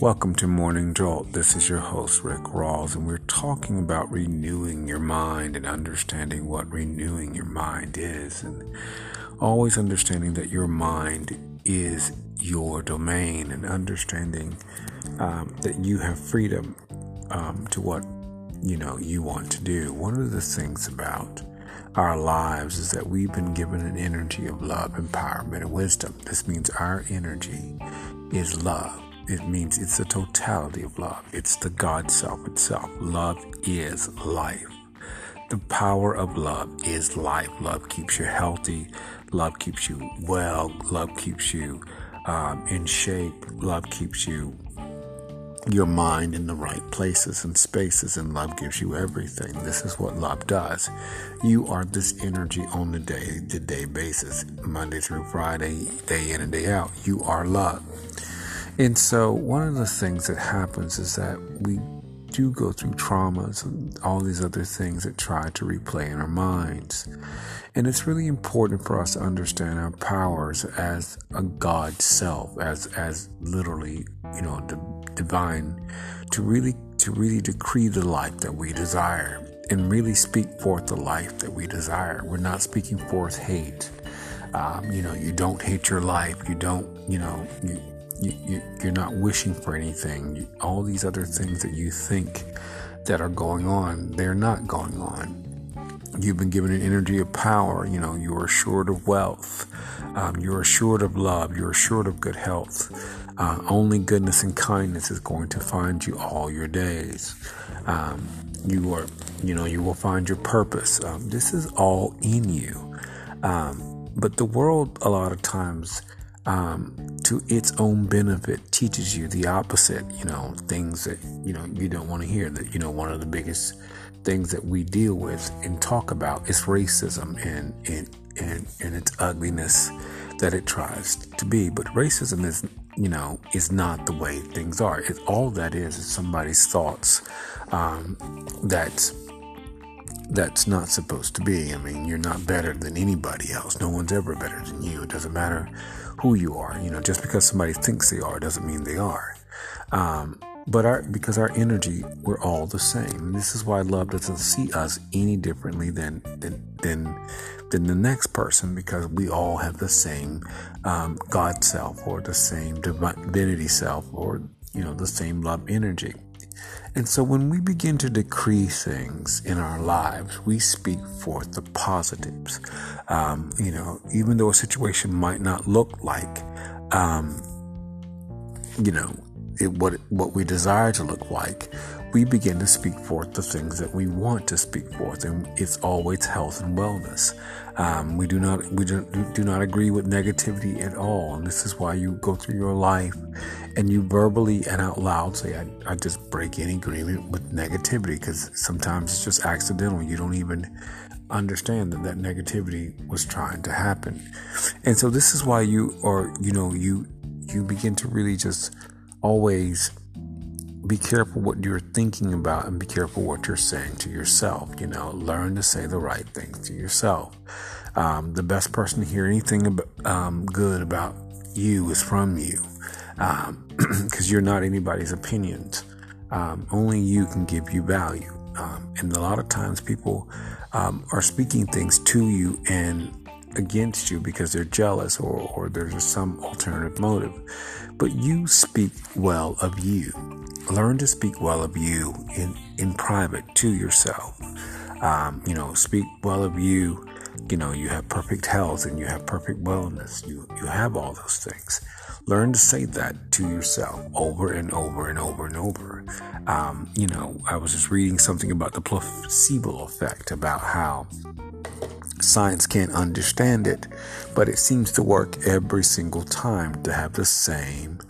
Welcome to Morning Jolt. This is your host, Rick Rawls, and we're talking about renewing your mind and understanding what renewing your mind is, and always understanding that your mind is your domain, and understanding um, that you have freedom um, to what you know you want to do. One of the things about our lives is that we've been given an energy of love, empowerment, and wisdom. This means our energy is love it means it's the totality of love. It's the God self itself. Love is life. The power of love is life. Love keeps you healthy. Love keeps you well. Love keeps you um, in shape. Love keeps you your mind in the right places and spaces, and love gives you everything. This is what love does. You are this energy on the day to day basis, Monday through Friday, day in and day out. You are love. And so, one of the things that happens is that we do go through traumas and all these other things that try to replay in our minds. And it's really important for us to understand our powers as a God self, as as literally, you know, the divine, to really to really decree the life that we desire and really speak forth the life that we desire. We're not speaking forth hate. Um, you know, you don't hate your life. You don't, you know, you you, you, you're not wishing for anything. You, all these other things that you think that are going on, they're not going on. You've been given an energy of power. You know, you are assured of wealth. Um, you're assured of love. You're assured of good health. Uh, only goodness and kindness is going to find you all your days. Um, you are, you know, you will find your purpose. Um, this is all in you. Um, but the world, a lot of times, um, to its own benefit teaches you the opposite you know things that you know you don't want to hear that you know one of the biggest things that we deal with and talk about is racism and and and, and its ugliness that it tries to be. But racism is you know is not the way things are. It, all that is is somebody's thoughts um, that that's not supposed to be. I mean, you're not better than anybody else. No one's ever better than you. It doesn't matter who you are. You know, just because somebody thinks they are doesn't mean they are. Um, but our because our energy, we're all the same. This is why love doesn't see us any differently than than than, than the next person because we all have the same um, God self or the same divinity self or you know the same love energy. And so when we begin to decree things in our lives, we speak forth the positives. Um, you know, even though a situation might not look like, um, you know, it, what what we desire to look like, we begin to speak forth the things that we want to speak forth, and it's always health and wellness. Um, we do not we do, do not agree with negativity at all, and this is why you go through your life and you verbally and out loud say, "I, I just break any agreement with negativity," because sometimes it's just accidental. You don't even understand that that negativity was trying to happen, and so this is why you are, you know you you begin to really just always be careful what you're thinking about and be careful what you're saying to yourself. You know, learn to say the right things to yourself. Um, the best person to hear anything about, um, good about you is from you because um, you're not anybody's opinions. Um, only you can give you value. Um, and a lot of times people um, are speaking things to you and against you because they're jealous or, or there's some alternative motive. But you speak well of you. Learn to speak well of you in, in private to yourself. Um, you know, speak well of you. You know, you have perfect health and you have perfect wellness. You, you have all those things. Learn to say that to yourself over and over and over and over. Um, you know, I was just reading something about the placebo effect, about how Science can't understand it, but it seems to work every single time to have the same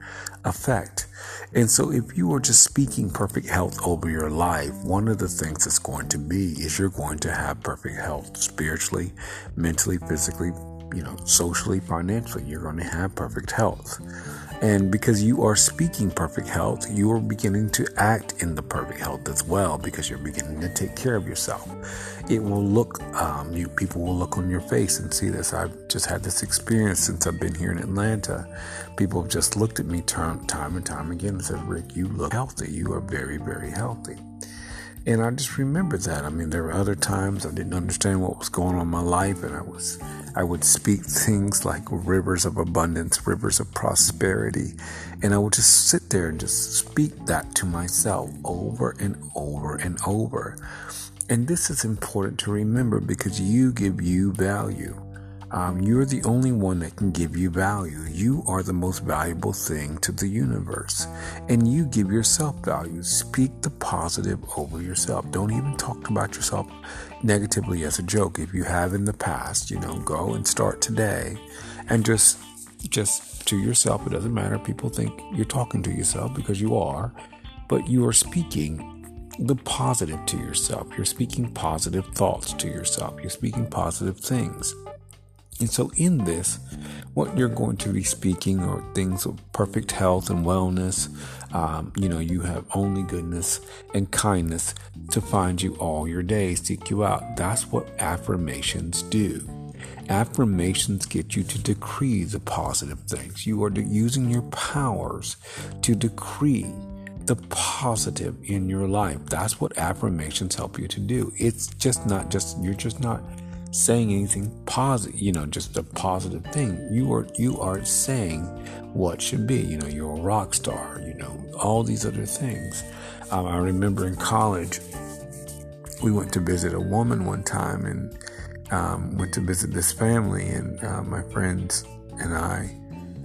effect. And so, if you are just speaking perfect health over your life, one of the things that's going to be is you're going to have perfect health spiritually, mentally, physically, you know, socially, financially. You're going to have perfect health. And because you are speaking perfect health, you are beginning to act in the perfect health as well because you're beginning to take care of yourself. It will look, um, you people will look on your face and see this. I've just had this experience since I've been here in Atlanta. People have just looked at me time, time and time again and said, Rick, you look healthy. You are very, very healthy. And I just remember that. I mean, there were other times I didn't understand what was going on in my life, and I was, I would speak things like rivers of abundance, rivers of prosperity, and I would just sit there and just speak that to myself over and over and over. And this is important to remember because you give you value. Um, you're the only one that can give you value. You are the most valuable thing to the universe. And you give yourself value. Speak the positive over yourself. Don't even talk about yourself negatively as a joke. If you have in the past, you know, go and start today and just, just to yourself. It doesn't matter. People think you're talking to yourself because you are, but you are speaking the positive to yourself. You're speaking positive thoughts to yourself. You're speaking positive things. And so, in this, what you're going to be speaking are things of perfect health and wellness. Um, you know, you have only goodness and kindness to find you all your days, seek you out. That's what affirmations do. Affirmations get you to decree the positive things. You are using your powers to decree the positive in your life. That's what affirmations help you to do. It's just not just, you're just not saying anything positive, you know, just a positive thing. You are you are saying what should be. You know, you're a rock star. You know, all these other things. Um, I remember in college, we went to visit a woman one time and um, went to visit this family, and uh, my friends and I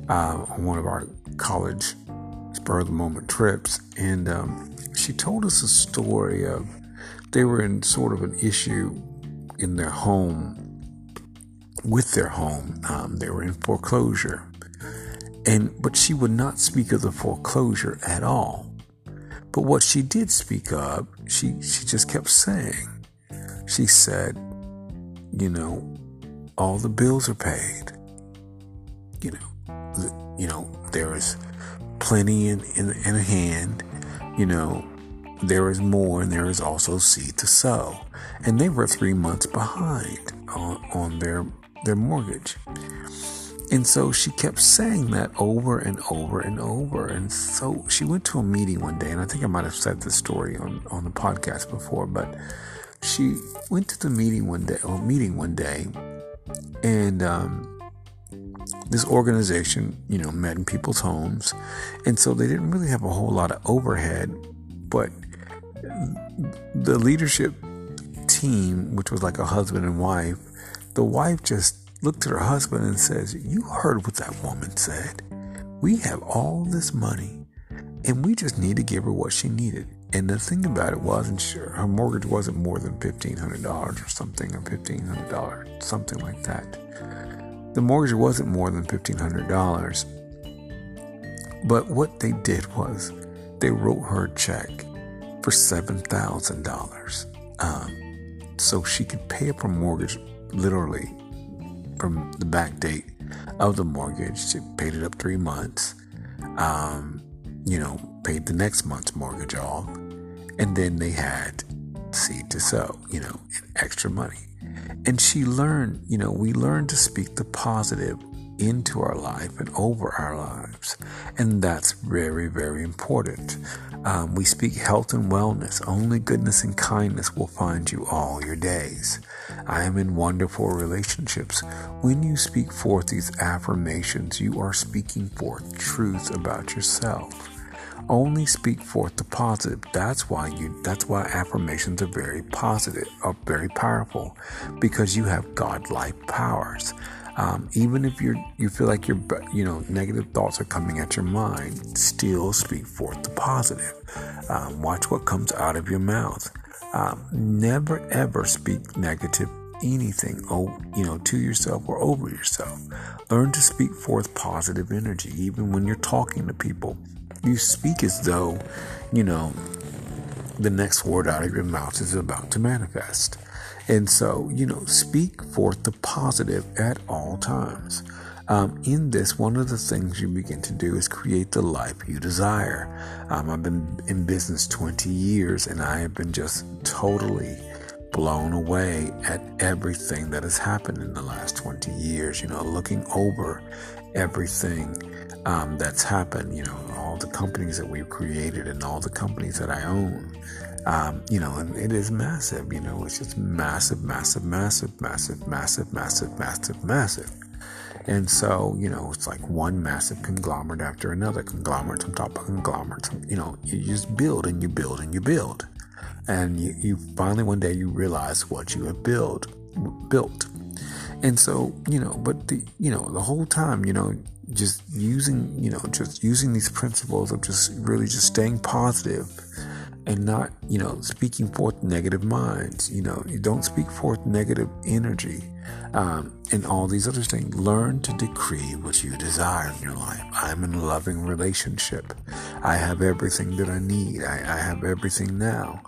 uh, on one of our college spur of the moment trips, and um, she told us a story of they were in sort of an issue in their home, with their home. Um, they were in foreclosure. And but she would not speak of the foreclosure at all. But what she did speak of, she she just kept saying. She said, you know, all the bills are paid. You know, the, you know, there is plenty in, in in hand. You know, there is more and there is also seed to sow. And they were three months behind on, on their, their mortgage. And so she kept saying that over and over and over. And so she went to a meeting one day, and I think I might have said this story on, on the podcast before, but she went to the meeting one day, or meeting one day, and um, this organization, you know, met in people's homes, and so they didn't really have a whole lot of overhead, but the leadership team, which was like a husband and wife, the wife just looked at her husband and says, You heard what that woman said. We have all this money and we just need to give her what she needed. And the thing about it wasn't sure her mortgage wasn't more than fifteen hundred dollars or something, or fifteen hundred dollars, something like that. The mortgage wasn't more than fifteen hundred dollars. But what they did was they wrote her a check for $7,000 um, so she could pay up her mortgage literally from the back date of the mortgage. She paid it up three months, um, you know, paid the next month's mortgage off, and then they had seed to sow, you know, extra money. And she learned, you know, we learned to speak the positive into our life and over our lives. And that's very, very important. Um, we speak health and wellness. Only goodness and kindness will find you all your days. I am in wonderful relationships. When you speak forth these affirmations, you are speaking forth truth about yourself. Only speak forth the positive. That's why you that's why affirmations are very positive, are very powerful because you have godlike powers. Um, even if you you feel like your you know negative thoughts are coming at your mind, still speak forth the positive. Um, watch what comes out of your mouth. Um, never ever speak negative anything oh you know to yourself or over yourself. Learn to speak forth positive energy, even when you're talking to people. You speak as though you know the next word out of your mouth is about to manifest. And so, you know, speak forth the positive at all times. Um, in this, one of the things you begin to do is create the life you desire. Um, I've been in business 20 years and I have been just totally blown away at everything that has happened in the last 20 years. You know, looking over everything um, that's happened, you know, all the companies that we've created and all the companies that I own. Um, you know, and it is massive, you know, it's just massive, massive, massive, massive, massive, massive, massive, massive. And so, you know, it's like one massive conglomerate after another conglomerate on top of conglomerate. You know, you just build and you build and you build. And you, you finally one day you realize what you have built built. And so, you know, but the you know, the whole time, you know, just using, you know, just using these principles of just really just staying positive and not, you know, speaking forth negative minds. You know, you don't speak forth negative energy um, and all these other things. Learn to decree what you desire in your life. I'm in a loving relationship. I have everything that I need. I, I have everything now.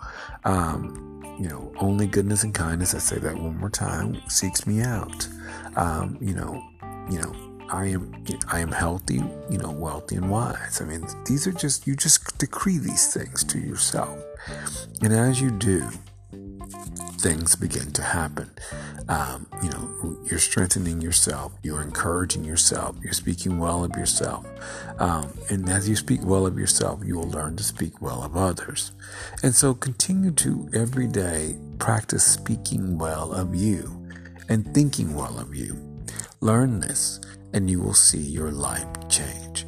Um, you know, only goodness and kindness. I say that one more time. Seeks me out. Um, you know, you know, I am I am healthy, you know, wealthy and wise. I mean, these are just you just decree these things to yourself. And as you do, things begin to happen. Um, you know, you're strengthening yourself, you're encouraging yourself, you're speaking well of yourself. Um, and as you speak well of yourself, you will learn to speak well of others. And so continue to every day practice speaking well of you and thinking well of you. Learn this and you will see your life change.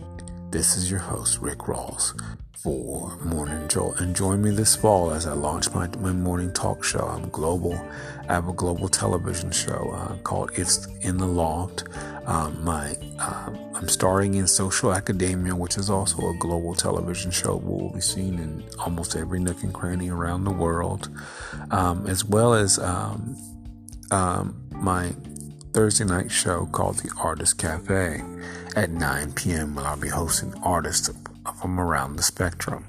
This is your host, Rick Rawls, for Morning Jolt. And join me this fall as I launch my, my morning talk show. I'm global. I have a global television show uh, called It's in the Loft. Um, my uh, I'm starring in Social Academia, which is also a global television show. Will be seen in almost every nook and cranny around the world, um, as well as um, um my Thursday night show called The Artist Cafe at 9 p.m. I'll be hosting artists from around the spectrum.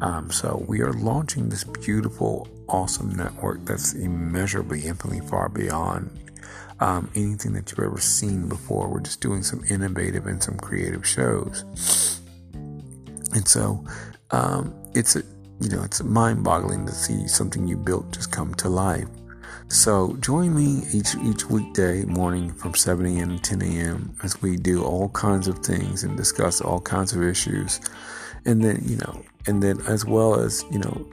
Um, so we are launching this beautiful, awesome network that's immeasurably, infinitely far beyond um, anything that you've ever seen before. We're just doing some innovative and some creative shows. And so um, it's a you know it's mind-boggling to see something you built just come to life. So join me each each weekday morning from 7 a.m. to 10 a.m. as we do all kinds of things and discuss all kinds of issues, and then you know, and then as well as you know,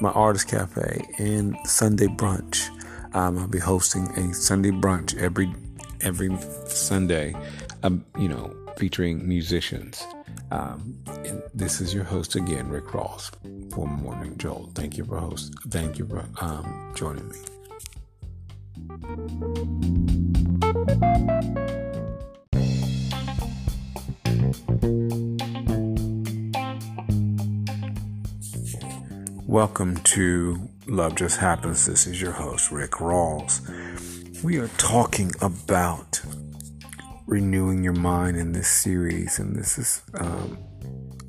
my artist cafe and Sunday brunch. Um, I'll be hosting a Sunday brunch every every Sunday, um, you know, featuring musicians. Um, and this is your host again, Rick Rawls for Morning Jolt. Thank you for host. Thank you for um, joining me. Welcome to Love Just Happens. This is your host, Rick Rawls. We are talking about renewing your mind in this series, and this is um,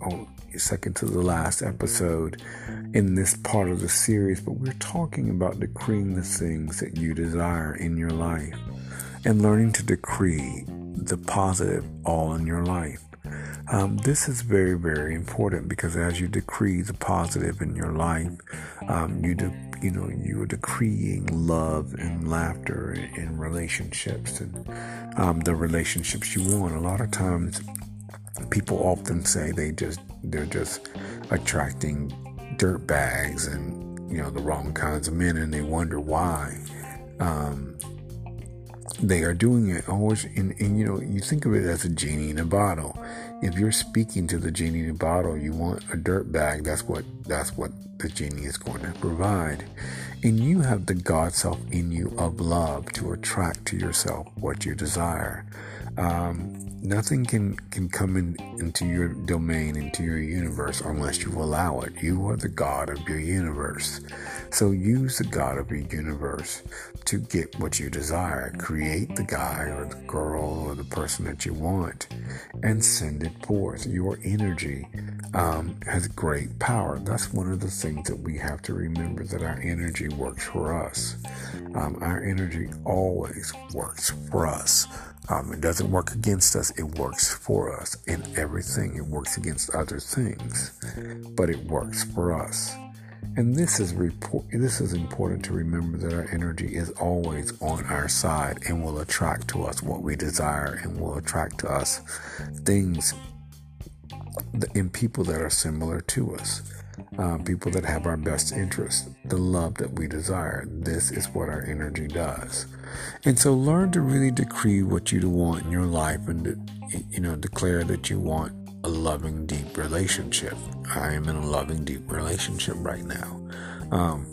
oh, second to the last episode in this part of the series, but we're talking about decreeing the things that you desire in your life and learning to decree the positive all in your life. Um, this is very, very important because as you decree the positive in your life, um, you de- you know you are decreeing love and laughter in, relationships and um, the relationships you want. A lot of times, people often say they just they're just attracting dirt bags and you know the wrong kinds of men, and they wonder why. Um, they are doing it always and, in, you know you think of it as a genie in a bottle. If you're speaking to the genie in a bottle you want a dirt bag that's what that's what the genie is going to provide. And you have the god self in you of love to attract to yourself what you desire. Um, nothing can can come in, into your domain, into your universe, unless you allow it. You are the God of your universe. So use the God of your universe to get what you desire. Create the guy or the girl or the person that you want and send it forth. Your energy um, has great power. That's one of the things that we have to remember that our energy works for us. Um, our energy always works for us. Um, it doesn't work against us, it works for us in everything. It works against other things, but it works for us. And this is report, this is important to remember that our energy is always on our side and will attract to us what we desire and will attract to us things in people that are similar to us. Uh, people that have our best interest, the love that we desire. This is what our energy does. And so learn to really decree what you want in your life and, to, you know, declare that you want a loving, deep relationship. I am in a loving, deep relationship right now. Um,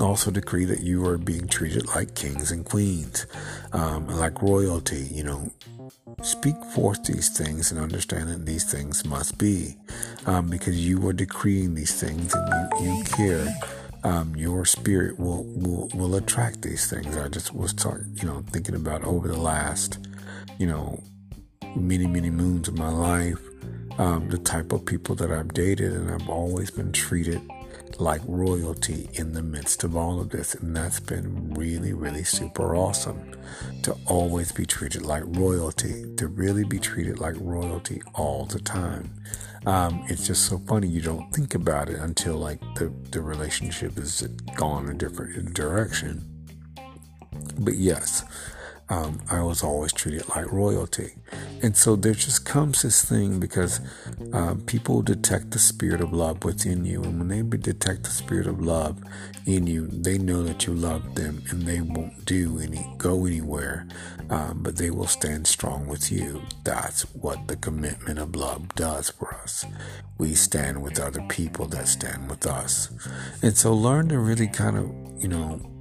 also decree that you are being treated like kings and queens, um, like royalty. You know, speak forth these things and understand that these things must be, um, because you are decreeing these things and you, you care. Um, your spirit will, will will attract these things. I just was talking, you know, thinking about over the last, you know, many, many moons of my life, um, the type of people that I've dated, and I've always been treated like royalty in the midst of all of this. And that's been really, really super awesome to always be treated like royalty, to really be treated like royalty all the time. Um, it's just so funny. You don't think about it until like the, the relationship has gone a different direction. But yes, um, I was always treated like royalty. And so there just comes this thing because um, people detect the spirit of love within you. And when they detect the spirit of love in you, they know that you love them and they won't do any, go anywhere, um, but they will stand strong with you. That's what the commitment of love does for us. We stand with other people that stand with us. And so learn to really kind of, you know,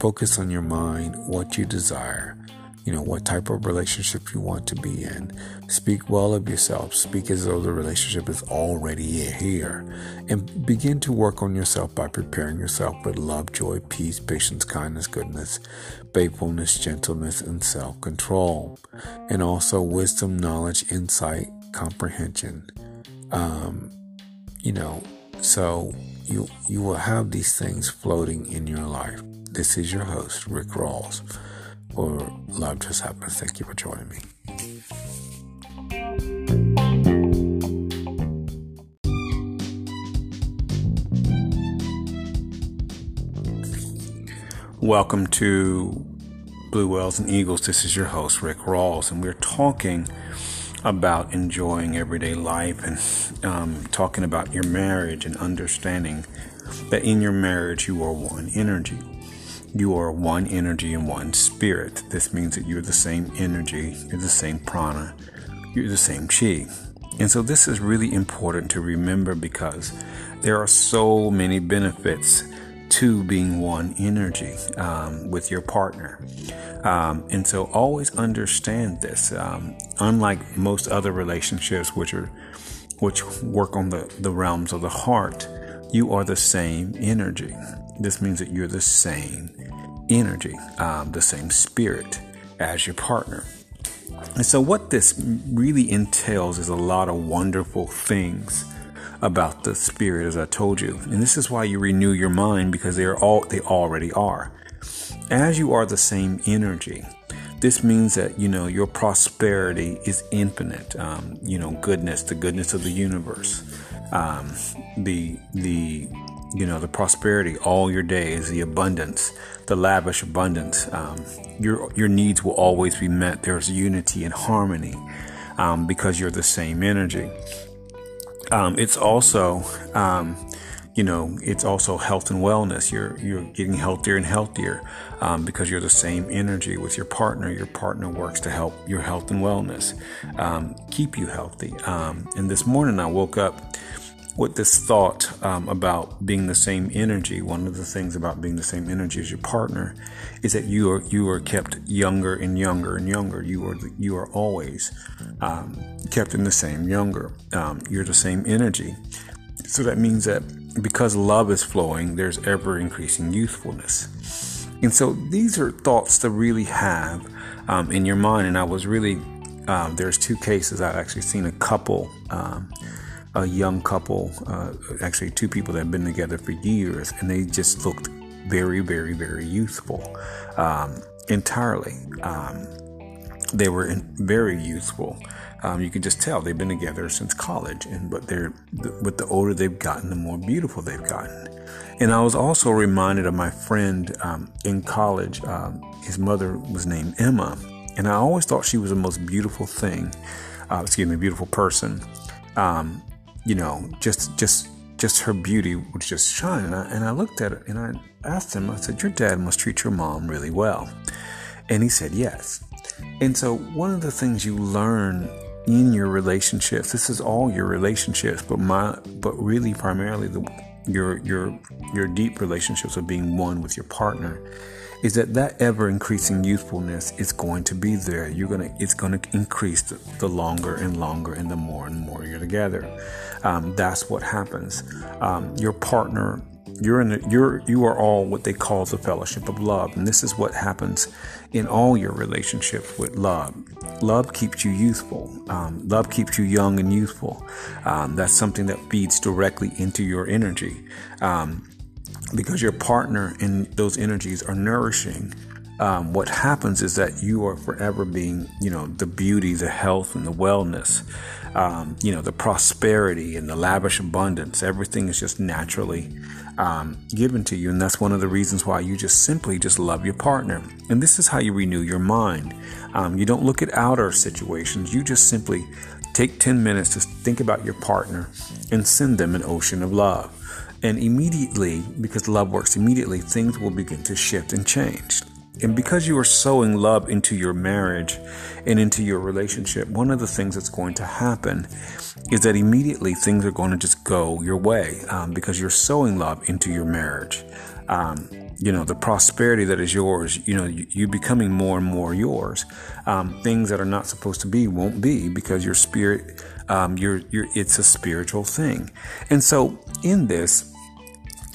focus on your mind, what you desire you know, what type of relationship you want to be in. Speak well of yourself. Speak as though the relationship is already here. And begin to work on yourself by preparing yourself with love, joy, peace, patience, kindness, goodness, faithfulness, gentleness, and self control. And also wisdom, knowledge, insight, comprehension. Um, you know, so you you will have these things floating in your life. This is your host, Rick Rawls or Love Just Happens. Thank you for joining me. Welcome to Blue Whales and Eagles. This is your host, Rick Rawls, and we're talking about enjoying everyday life and um, talking about your marriage and understanding that in your marriage you are one energy. You are one energy and one spirit. This means that you're the same energy, you're the same prana, you're the same chi. And so this is really important to remember because there are so many benefits to being one energy um, with your partner. Um, and so always understand this. Um, unlike most other relationships, which are which work on the, the realms of the heart, you are the same energy. This means that you're the same energy, um, the same spirit as your partner. And so, what this really entails is a lot of wonderful things about the spirit, as I told you. And this is why you renew your mind because they are all they already are. As you are the same energy, this means that you know your prosperity is infinite. Um, you know, goodness, the goodness of the universe, um, the the you know the prosperity all your days, the abundance, the lavish abundance. Um, your your needs will always be met. There's unity and harmony um, because you're the same energy. Um, it's also, um, you know, it's also health and wellness. You're you're getting healthier and healthier um, because you're the same energy with your partner. Your partner works to help your health and wellness, um, keep you healthy. and this morning I woke up with this thought um, about being the same energy, one of the things about being the same energy as your partner is that you are you are kept younger and younger and younger. You are you are always um, kept in the same younger. Um, you're the same energy, so that means that because love is flowing, there's ever increasing youthfulness. And so these are thoughts to really have um, in your mind. And I was really um, there's two cases I've actually seen a couple um, a young couple, uh, actually two people that have been together for years, and they just looked very, very, very youthful, um, entirely. Um, they were very youthful. Um, you can just tell they've been together since college, and but they're with the older they've gotten, the more beautiful they've gotten. And I was also reminded of my friend um, in college. Um, his mother was named Emma, and I always thought she was the most beautiful thing. Uh, excuse me, beautiful person. Um, you know, just just just her beauty would just shine. And I, and I looked at it and I asked him. I said, "Your dad must treat your mom really well," and he said, "Yes." And so, one of the things you learn in your relationships, this is all your relationships, but my, but really primarily the your your your deep relationships of being one with your partner is that that ever increasing youthfulness is going to be there you're gonna it's gonna increase the, the longer and longer and the more and more you're together um, that's what happens um, your partner you're in the, you're you are all what they call the fellowship of love, and this is what happens in all your relationships with love. Love keeps you youthful. Um, love keeps you young and youthful. Um, that's something that feeds directly into your energy, um, because your partner and those energies are nourishing. Um, what happens is that you are forever being, you know, the beauty, the health, and the wellness, um, you know, the prosperity and the lavish abundance. Everything is just naturally um, given to you. And that's one of the reasons why you just simply just love your partner. And this is how you renew your mind. Um, you don't look at outer situations. You just simply take 10 minutes to think about your partner and send them an ocean of love. And immediately, because love works immediately, things will begin to shift and change. And because you are sowing love into your marriage and into your relationship, one of the things that's going to happen is that immediately things are going to just go your way um, because you're sowing love into your marriage. Um, you know, the prosperity that is yours, you know, you, you becoming more and more yours. Um, things that are not supposed to be won't be because your spirit, um, you're, you're, it's a spiritual thing. And so in this,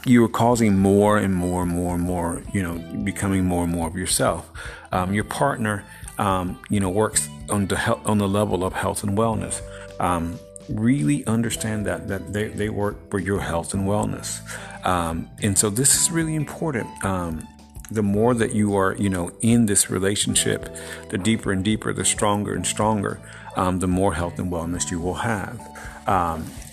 you are causing more and more and more and more, you know, becoming more and more of yourself. Um, your partner, um, you know, works on the he- on the level of health and wellness. Um, really understand that that they, they work for your health and wellness, um, and so this is really important. Um, the more that you are, you know, in this relationship, the deeper and deeper, the stronger and stronger, um, the more health and wellness you will have.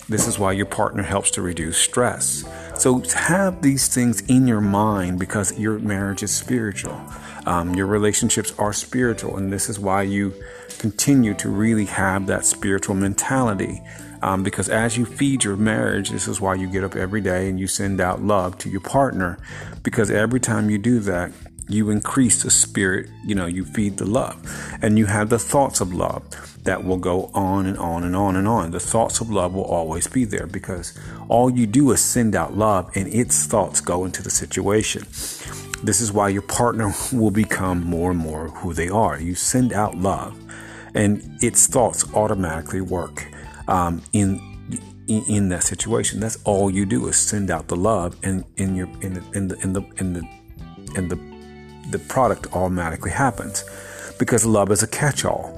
This is why your partner helps to reduce stress. So have these things in your mind because your marriage is spiritual. Um, your relationships are spiritual, and this is why you continue to really have that spiritual mentality. Um, because as you feed your marriage, this is why you get up every day and you send out love to your partner. Because every time you do that, you increase the spirit, you know, you feed the love, and you have the thoughts of love that will go on and on and on and on. The thoughts of love will always be there because all you do is send out love and its thoughts go into the situation. This is why your partner will become more and more who they are. You send out love and its thoughts automatically work um, in, in, that situation. That's all you do is send out the love and in your in the in the in the in the, in the, the product automatically happens because love is a catch-all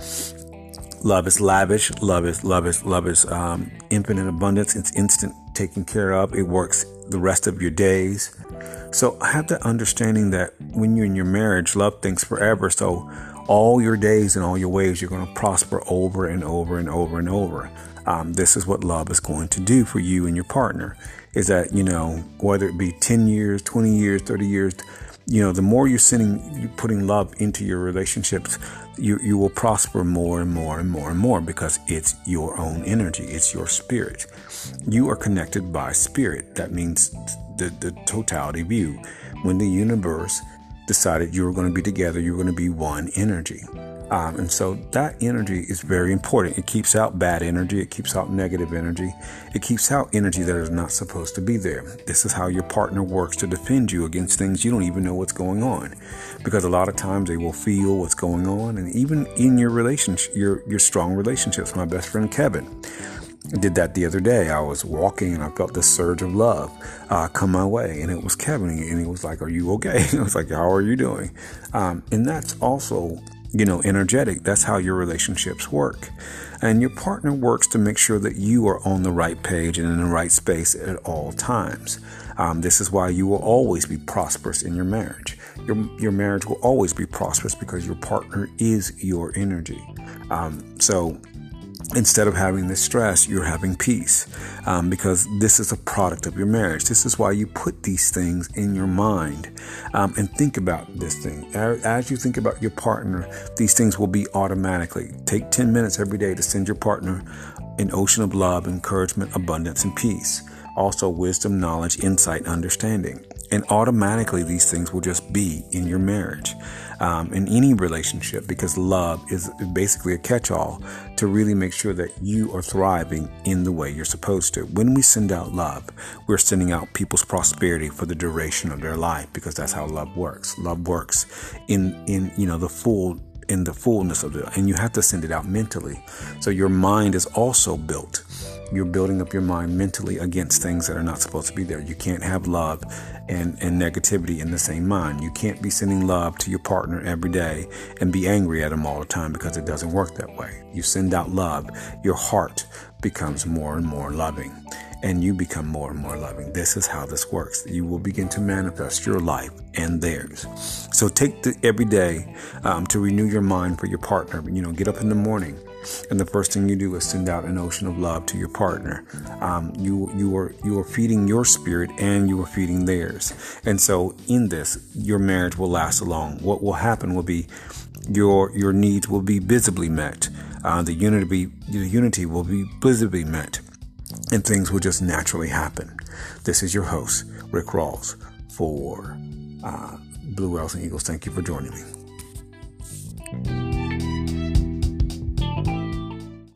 Love is lavish. Love is love is love is um, infinite abundance. It's instant taken care of. It works the rest of your days. So I have the understanding that when you're in your marriage, love thinks forever. So all your days and all your ways, you're going to prosper over and over and over and over. Um, this is what love is going to do for you and your partner. Is that you know whether it be 10 years, 20 years, 30 years you know, the more you're sending, you putting love into your relationships, you, you will prosper more and more and more and more because it's your own energy. It's your spirit. You are connected by spirit. That means the, the totality view. When the universe decided you were going to be together, you were going to be one energy. Um, and so that energy is very important. It keeps out bad energy, it keeps out negative energy, it keeps out energy that is not supposed to be there. This is how your partner works to defend you against things you don't even know what's going on. Because a lot of times they will feel what's going on, and even in your relationship, your, your strong relationships. My best friend Kevin. Did that the other day. I was walking and I felt this surge of love uh, come my way, and it was Kevin, and he was like, "Are you okay?" I was like, "How are you doing?" Um, and that's also you know, energetic. That's how your relationships work. And your partner works to make sure that you are on the right page and in the right space at all times. Um, this is why you will always be prosperous in your marriage. your your marriage will always be prosperous because your partner is your energy. Um, so instead of having this stress, you're having peace um, because this is a product of your marriage. This is why you put these things in your mind um, and think about this thing. As you think about your partner, these things will be automatically. Take 10 minutes every day to send your partner an ocean of love, encouragement, abundance, and peace. Also, wisdom, knowledge, insight, understanding. And automatically, these things will just be in your marriage, um, in any relationship, because love is basically a catch all to really make sure that you are thriving in the way you're supposed to. When we send out love, we're sending out people's prosperity for the duration of their life, because that's how love works. Love works in, in you know, the full in the fullness of it, and you have to send it out mentally. So your mind is also built you're building up your mind mentally against things that are not supposed to be there. You can't have love and, and negativity in the same mind. You can't be sending love to your partner every day and be angry at them all the time because it doesn't work that way. You send out love, your heart becomes more and more loving and you become more and more loving. This is how this works. You will begin to manifest your life and theirs. So take the, every day um, to renew your mind for your partner. You know, get up in the morning and the first thing you do is send out an ocean of love to your partner. Um, you you are you are feeding your spirit and you are feeding theirs, and so in this, your marriage will last long. What will happen will be your your needs will be visibly met. Uh, the unity the unity will be visibly met, and things will just naturally happen. This is your host, Rick Rawls, for uh, Blue Whales and Eagles. Thank you for joining me.